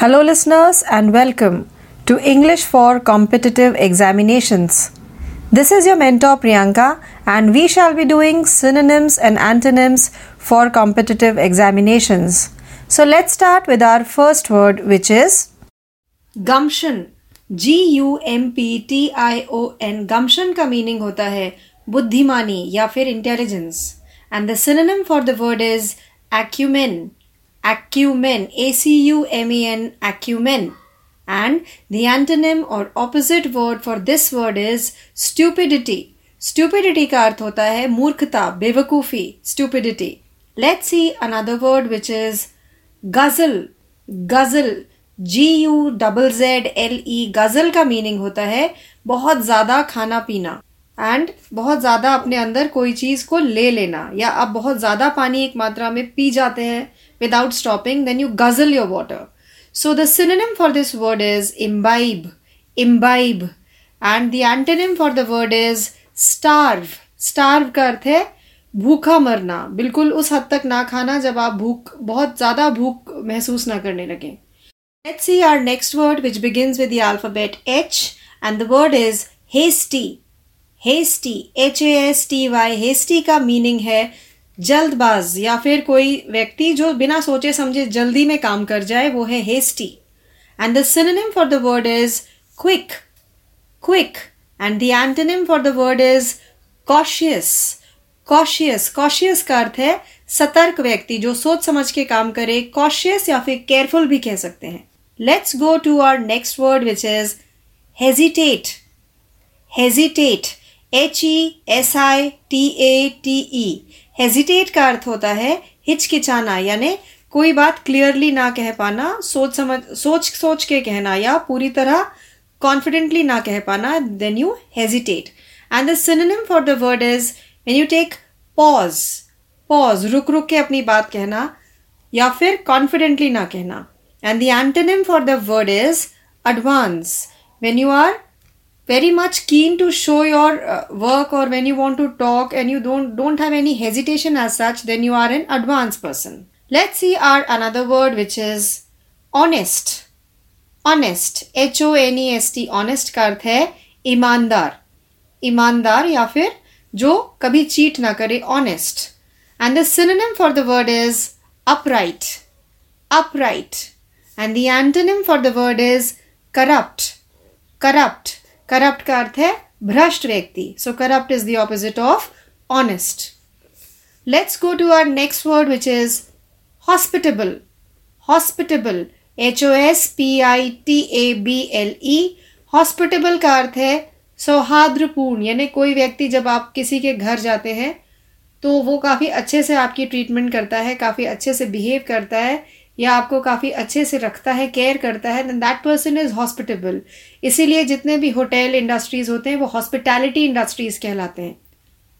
Hello, listeners, and welcome to English for Competitive Examinations. This is your mentor Priyanka, and we shall be doing synonyms and antonyms for competitive examinations. So, let's start with our first word, which is gumption. G U M P T I O N. Gumption का meaning होता है बुद्धिमानी या फिर intelligence. And the synonym for the word is acumen acumen, A C U M E N, acumen. And the antonym or opposite word for this word is stupidity. Stupidity का अर्थ होता है मूर्खता बेवकूफ़ी stupidity. Let's see another word which is guzzle. Guzzle. G U double Z L E गज़ल का meaning होता है बहुत ज़्यादा खाना पीना एंड बहुत ज़्यादा अपने अंदर कोई चीज़ को ले लेना या आप बहुत ज़्यादा पानी एक मात्रा में पी जाते हैं without stopping, then you guzzle your water. So the synonym for this word is imbibe, imbibe. And the antonym for the word is starve. Starve का अर्थ है भूखा मरना बिल्कुल उस हद तक ना खाना जब आप भूख बहुत ज़्यादा भूख महसूस ना करने लगे Let's see our next word which begins with the alphabet H and the word is hasty. Hasty. H-A-S-T-Y. Hasty का meaning है जल्दबाज या फिर कोई व्यक्ति जो बिना सोचे समझे जल्दी में काम कर जाए, वो है hasty and the synonym for the word is quick quick and the antonym for the word is cautious cautious cautious का अर्थ है सतर्क व्यक्ति जो सोच समझ के काम करे कॉशियस या फिर केयरफुल भी कह सकते हैं. Let's go to our next word which is hesitate hesitate H E S I T A T E hesitate का अर्थ होता है हिचकिचाना, यानी कोई बात क्लियरली ना कह पाना, सोच समझ, सोच सोच के कहना या पूरी तरह कॉन्फिडेंटली ना कह पाना then you hesitate and the synonym for the word is when you take pause pause रुक रुक के अपनी बात कहना या फिर कॉन्फिडेंटली ना कहना। And the antonym for the word is advance when you are very much keen to show your uh, work or when you want to talk and you don't don't have any hesitation as such then you are an advanced person let's see our another word which is honest honest h o n e s t honest का अर्थ है ईमानदार ईमानदार या फिर जो कभी cheat ना करे honest and the synonym for the word is upright upright and the antonym for the word is corrupt corrupt Corrupt का अर्थ है भ्रष्ट व्यक्ति। So corrupt is the opposite of honest let's go to our next word which is hospitable hospitable H O S P I T A B L E hospitable का अर्थ है सौहार्द्रपूर्ण। यानी कोई व्यक्ति जब आप किसी के घर जाते हैं तो वो काफ़ी अच्छे से आपकी ट्रीटमेंट करता है, काफ़ी अच्छे से बिहेव करता है। या आपको काफ़ी अच्छे से रखता है केयर करता है then that person is hospitable इसीलिए जितने भी होटल इंडस्ट्रीज़ होते हैं, वो हॉस्पिटैलिटी इंडस्ट्रीज़ कहलाते हैं।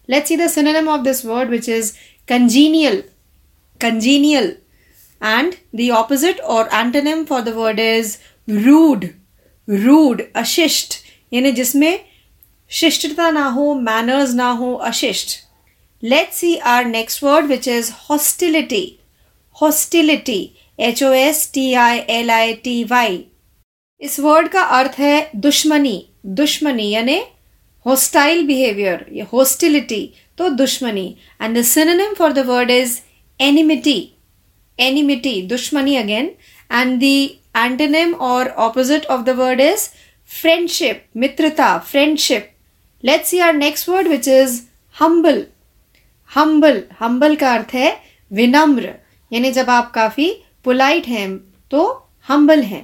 Let's see the synonym of this word which is congenial congenial and the opposite और antonym for the word is rude rude अशिष्ट यानी जिसमें शिष्टता ना हो मैनर्स ना हो अशिष्ट let's see our next word which is hostility hostility H O S T I L I T Y इस वर्ड का अर्थ है दुश्मनी। दुश्मनी यानी होस्टाइल बिहेवियर ये हॉस्टिलिटी तो दुश्मनी। And the synonym for the word is enmity enmity दुश्मनी अगेन एंड द एंटोनिम और opposite of the word is friendship मित्रता friendship let's see our next word which is humble humble humble का अर्थ है विनम्र। यानी जब आप काफ़ी पोलाइट हैं तो हम्बल हैं.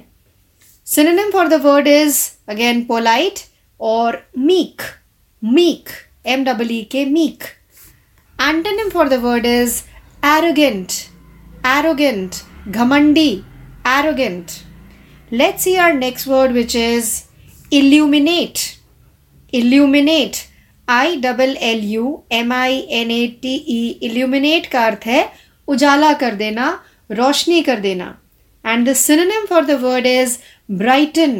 Synonym for the word is again polite और meek meek M double E K meek antonym for the word is arrogant arrogant घमंडी arrogant let's see our next word which is illuminate. Illuminate I double L U M I N A T E illuminate का अर्थ है उजाला कर देना रोशनी कर देना। And the synonym for the word is brighten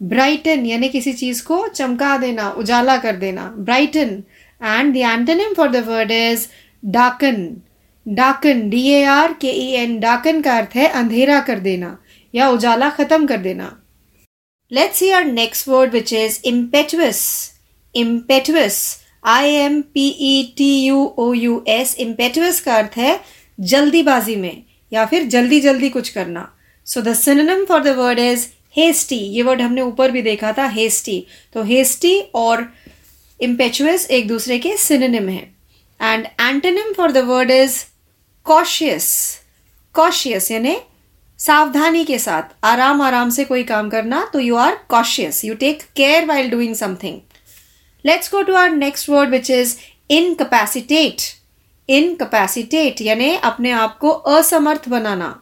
brighten यानी किसी चीज़ को चमका देना, उजाला कर देना। Brighten and the antonym for the word is darken darken D A R K E N darken का अर्थ है अंधेरा कर देना या उजाला खत्म कर देना। Let's see our next word which is impetuous impetuous I M P E T U O U S impetuous का अर्थ है जल्दीबाजी में। या फिर जल्दी जल्दी कुछ करना। So the synonym for the word is hasty ये वर्ड हमने ऊपर भी देखा था हेस्टी तो हेस्टी और इम्पेचुअस एक दूसरे के सिनोनिम है। And antonym for the word is cautious cautious यानी सावधानी के साथ, आराम आराम से कोई काम करना तो you are cautious you take care while doing something let's go to our next word which is incapacitate incapacitate यानी अपने आप को असमर्थ बनाना।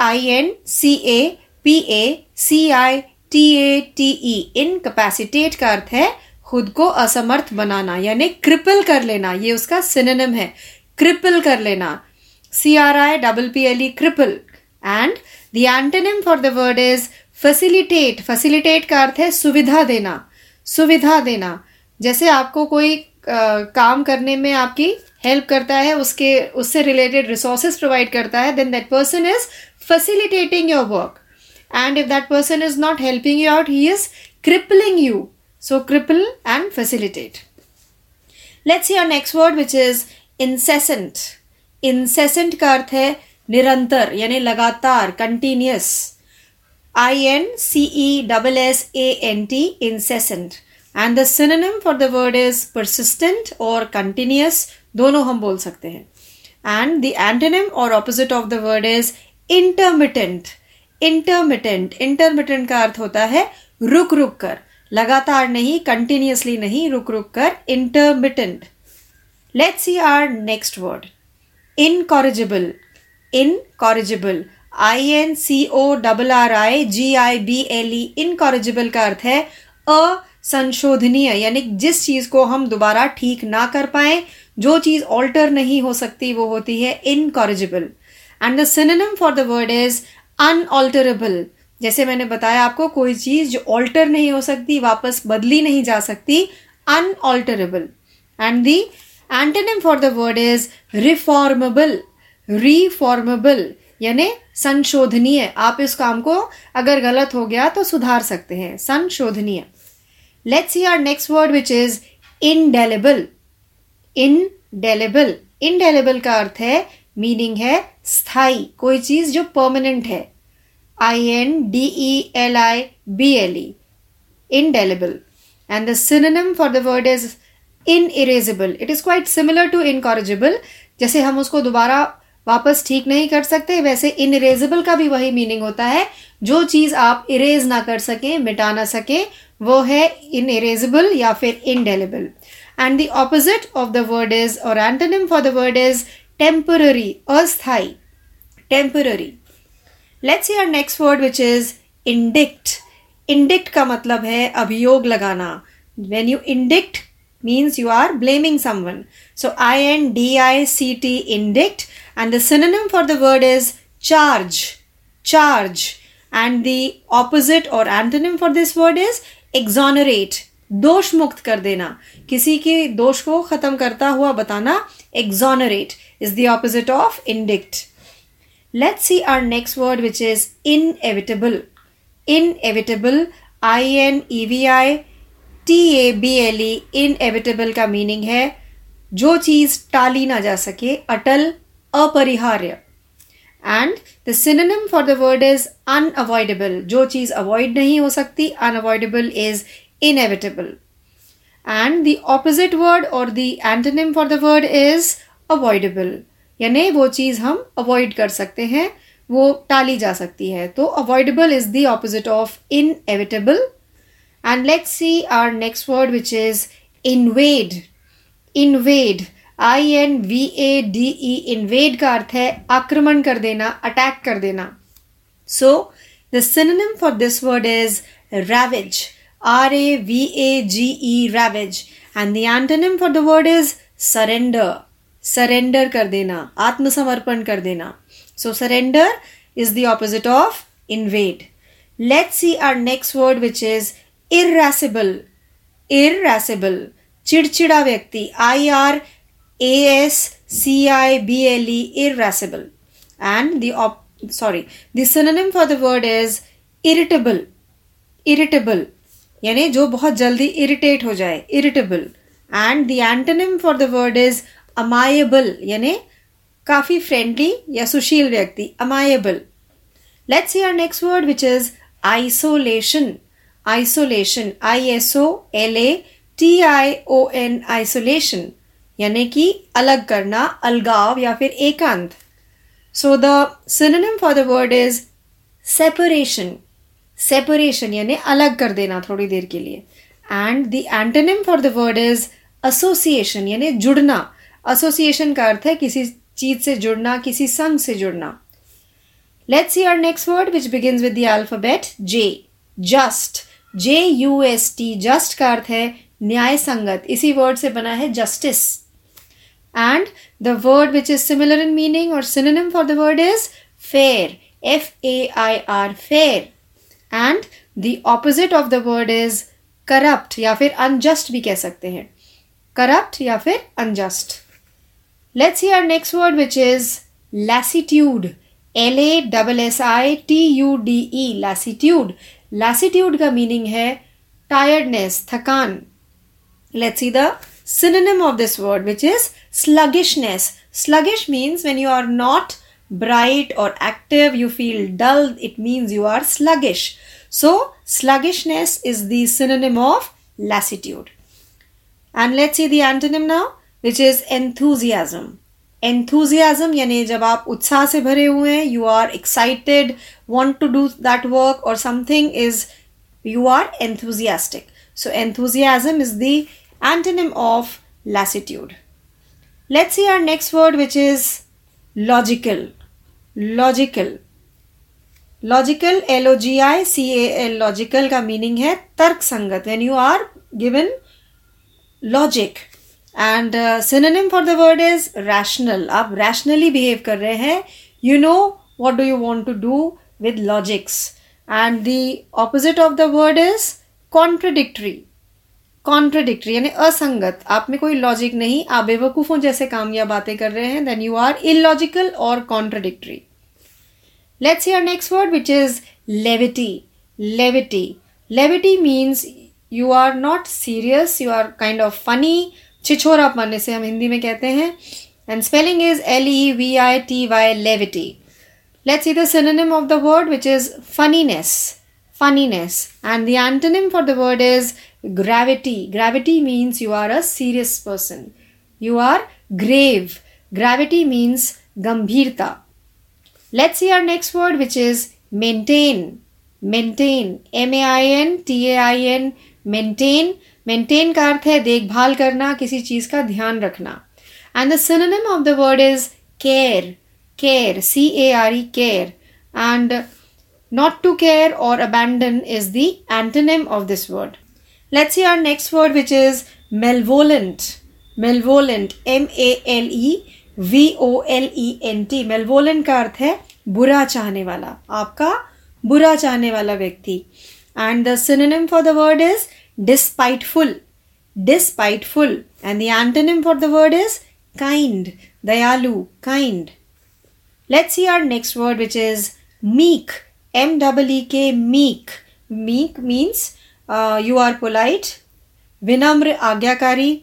I N C A P A C I T A T E incapacitate का अर्थ है खुद को असमर्थ बनाना यानी क्रिपल कर लेना ये उसका सिनेम है। क्रिपल कर लेना। C R I double P L E cripple and the antonym for the word is facilitate facilitate का अर्थ है सुविधा देना। सुविधा देना। जैसे आपको कोई आ, काम करने में आपकी हेल्प करता है, उसके, उससे रिलेटेड रिसोर्सेज प्रोवाइड करता है then that person is facilitating your work and if that person is not helping you out he is crippling you so cripple and facilitate let's our next word which is incessant incessant का अर्थ है निरंतर यानी लगातार continuous I N C E double S A N T incessant and the synonym for the word is persistent और continuous दोनों हम बोल सकते हैं। एंड द एंटोनिम और opposite of the word is intermittent intermittent intermittent का अर्थ होता है रुक रुक कर। लगातार नहीं कंटिन्यूसली नहीं, रुक रुक कर intermittent let's see our next word incorrigible incorrigible I N C O double R I G I B L E incorrigible का अर्थ है असंशोधनीय, यानी जिस चीज़ को हम दोबारा ठीक ना कर पाए जो चीज़ ऑल्टर नहीं हो सकती, वो होती है incorrigible and the synonym for the word is unalterable जैसे मैंने बताया आपको, कोई चीज़ जो ऑल्टर नहीं हो सकती, वापस बदली नहीं जा सकती unalterable and the antonym for the word is reformable reformable यानी संशोधनीय. आप इस काम को अगर गलत हो गया तो सुधार सकते हैं। संशोधनीय. Let's see our next word which is indelible indelible indelible का अर्थ है मीनिंग है, स्थायी, कोई चीज़ जो परमानेंट है। I N D E L I B L E indelible and the synonym for the word is inerasable it is quite similar to incorrigible जैसे हम उसको दोबारा वापस ठीक नहीं कर सकते, वैसे इन इरेजेबल का भी वही मीनिंग होता है। जो चीज़ आप इरेज ना कर सके, मिटा ना सके, वो है इन इरेजेबल या फिर indelible and the opposite of the word is or antonym for the word is temporary asthai temporary let's see our next word which is indict indict का मतलब है अभियोग लगाना when you indict means you are blaming someone so i n d i c t indict and the synonym for the word is charge charge and the opposite or antonym for this word is exonerate दोष मुक्त कर देना। किसी के दोष को खत्म करता हुआ बताना exonerate is the opposite of indict let's see our next word which is inevitable inevitable I N E V I T A B L E inevitable का मीनिंग है, जो चीज़ टाली ना जा सके, अटल, अपरिहार्य। And the synonym for the word is unavoidable जो चीज़ अवॉइड नहीं हो सकती unavoidable is inevitable. And the opposite word or the antonym for the word is avoidable. यानी वो चीज़ हम अवॉइड कर सकते हैं, वो टाली जा सकती है। तो avoidable is the opposite of inevitable and let's see our next word which is invade invade I N V A D E invade का अर्थ है आक्रमण कर देना अटैक कर देना. So the synonym for this word is ravage R A V A G E ravage and the antonym for the word is surrender surrender कर देना आत्मसमर्पण कर देना so surrender is the opposite of invade let's see our next word which is irascible irascible चिड़चिड़ा व्यक्ति I R A S C I B L E, irascible. And the op- sorry, the synonym for the word is irritable. Irritable. यानी जो बहुत जल्दी irritate हो जाए irritable and the antonym for the word is amiable यानी काफ़ी friendly या सुशील व्यक्ति amiable let's see next word which is isolation isolation I S O L A T I O N isolation यानी कि अलग करना, अलगाव या फिर एकांत. So the synonym for the word is separation separation यानी अलग कर देना थोड़ी देर के लिए। And the antonym for the word is association यानी जुड़ना। एसोसिएशन का अर्थ है किसी चीज़ से जुड़ना, किसी संघ से जुड़ना। Let's see our next word which begin with the alphabet J just J U S T just का अर्थ है न्याय संगत इसी वर्ड से बना है justice and the word which is similar in meaning और synonym for the word is fair F A I R fair and the opposite of the word is corrupt या फिर अनजस्ट भी कह सकते हैं। करप्ट या फिर unjust let's our next word which is lassitude L A double S I T U D E lassitude lassitude का meaning है टायर्डनेस थकान। Let's see the synonym of this word, which is sluggishness. Sluggish means when you are not bright or active, you feel dull, it means you are sluggish. So, sluggishness is the synonym of lassitude. And let's see the antonym now, which is enthusiasm. Enthusiasm यानी जब आप उत्साह से भरे हुए हैं you are excited, want to do that work or something is you are enthusiastic. So enthusiasm is the antonym of lassitude. Let's see our next word which is logical. Logical logical L O G I C A L logical का meaning है तर्क संगत when you are given logic and synonym for the word is rational आप rationally behave कर रहे हैं. You know what do you want to do with logics and the opposite of the word is contradictory contradictory यानी असंगत। आप में कोई logic नहीं, आप बेवकूफों जैसे काम या बातें कर रहे हैं देन यू आर इलॉजिकल और contradictory let's our next word which is levity levity levity means you are not serious you are kind of funny छिछोरापन, इसे हम हिंदी में कहते हैं। And spelling is L E V I T Y levity let's see the synonym of the word, which is funniness. Funniness and the antonym for the word is Gravity. Gravity means you are a serious person. You are grave. Gravity means gambhirta. Let's see our next word which is maintain. Maintain. M A I N T A I N. Maintain. Maintain का अर्थ है देखभाल करना किसी चीज़ का ध्यान रखना and the synonym of the word is care care c a r e care and not to care or abandon is the antonym of this word Let's see our next word, which is malevolent. Malevolent. M A L E V O L E N T. Malevolent का अर्थ है बुरा चाहने वाला आपका बुरा चाहने वाला व्यक्ति and the synonym for the word is despiteful despiteful and the antonym for the word is kind dayalu kind let's see our next word which is meek m e e k meek. Meek means you are polite विनम्र आज्ञाकारी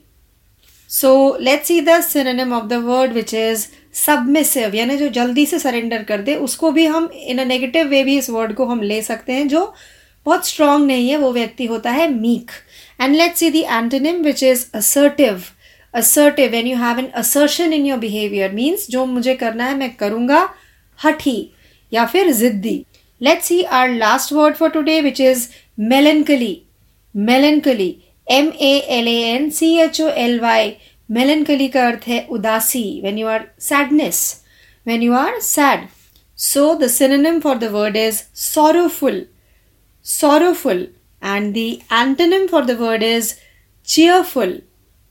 so let's see synonym of the word which is submissive यानी जो जल्दी से surrender कर दे, उसको भी हम इन अ नेगेटिव वे भी इस वर्ड को हम ले सकते हैं, जो बहुत स्ट्रांग नहीं है, वो व्यक्ति होता है meek and let's see the antonym which is assertive assertive when you have an assertion in your behaviour means जो मुझे करना है, मैं करूँगा हठी या फिर जिद्दी. let's see our last word for today which is melancholy melancholy m a l a n c h o l y melancholy का अर्थ है उदासी when you are sadness when you are sad so the synonym for the word is sorrowful sorrowful and the antonym for the word is cheerful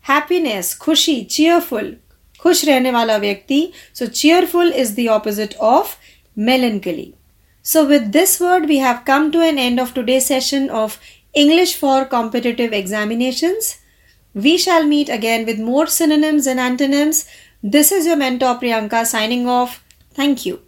happiness खुशी cheerful खुश रहने वाला व्यक्ति so cheerful is the opposite of melancholy so, with this word, we have come to an end of today's session of English for competitive examinations. We shall meet again with more synonyms and antonyms. This is your mentor Priyanka signing off. Thank you.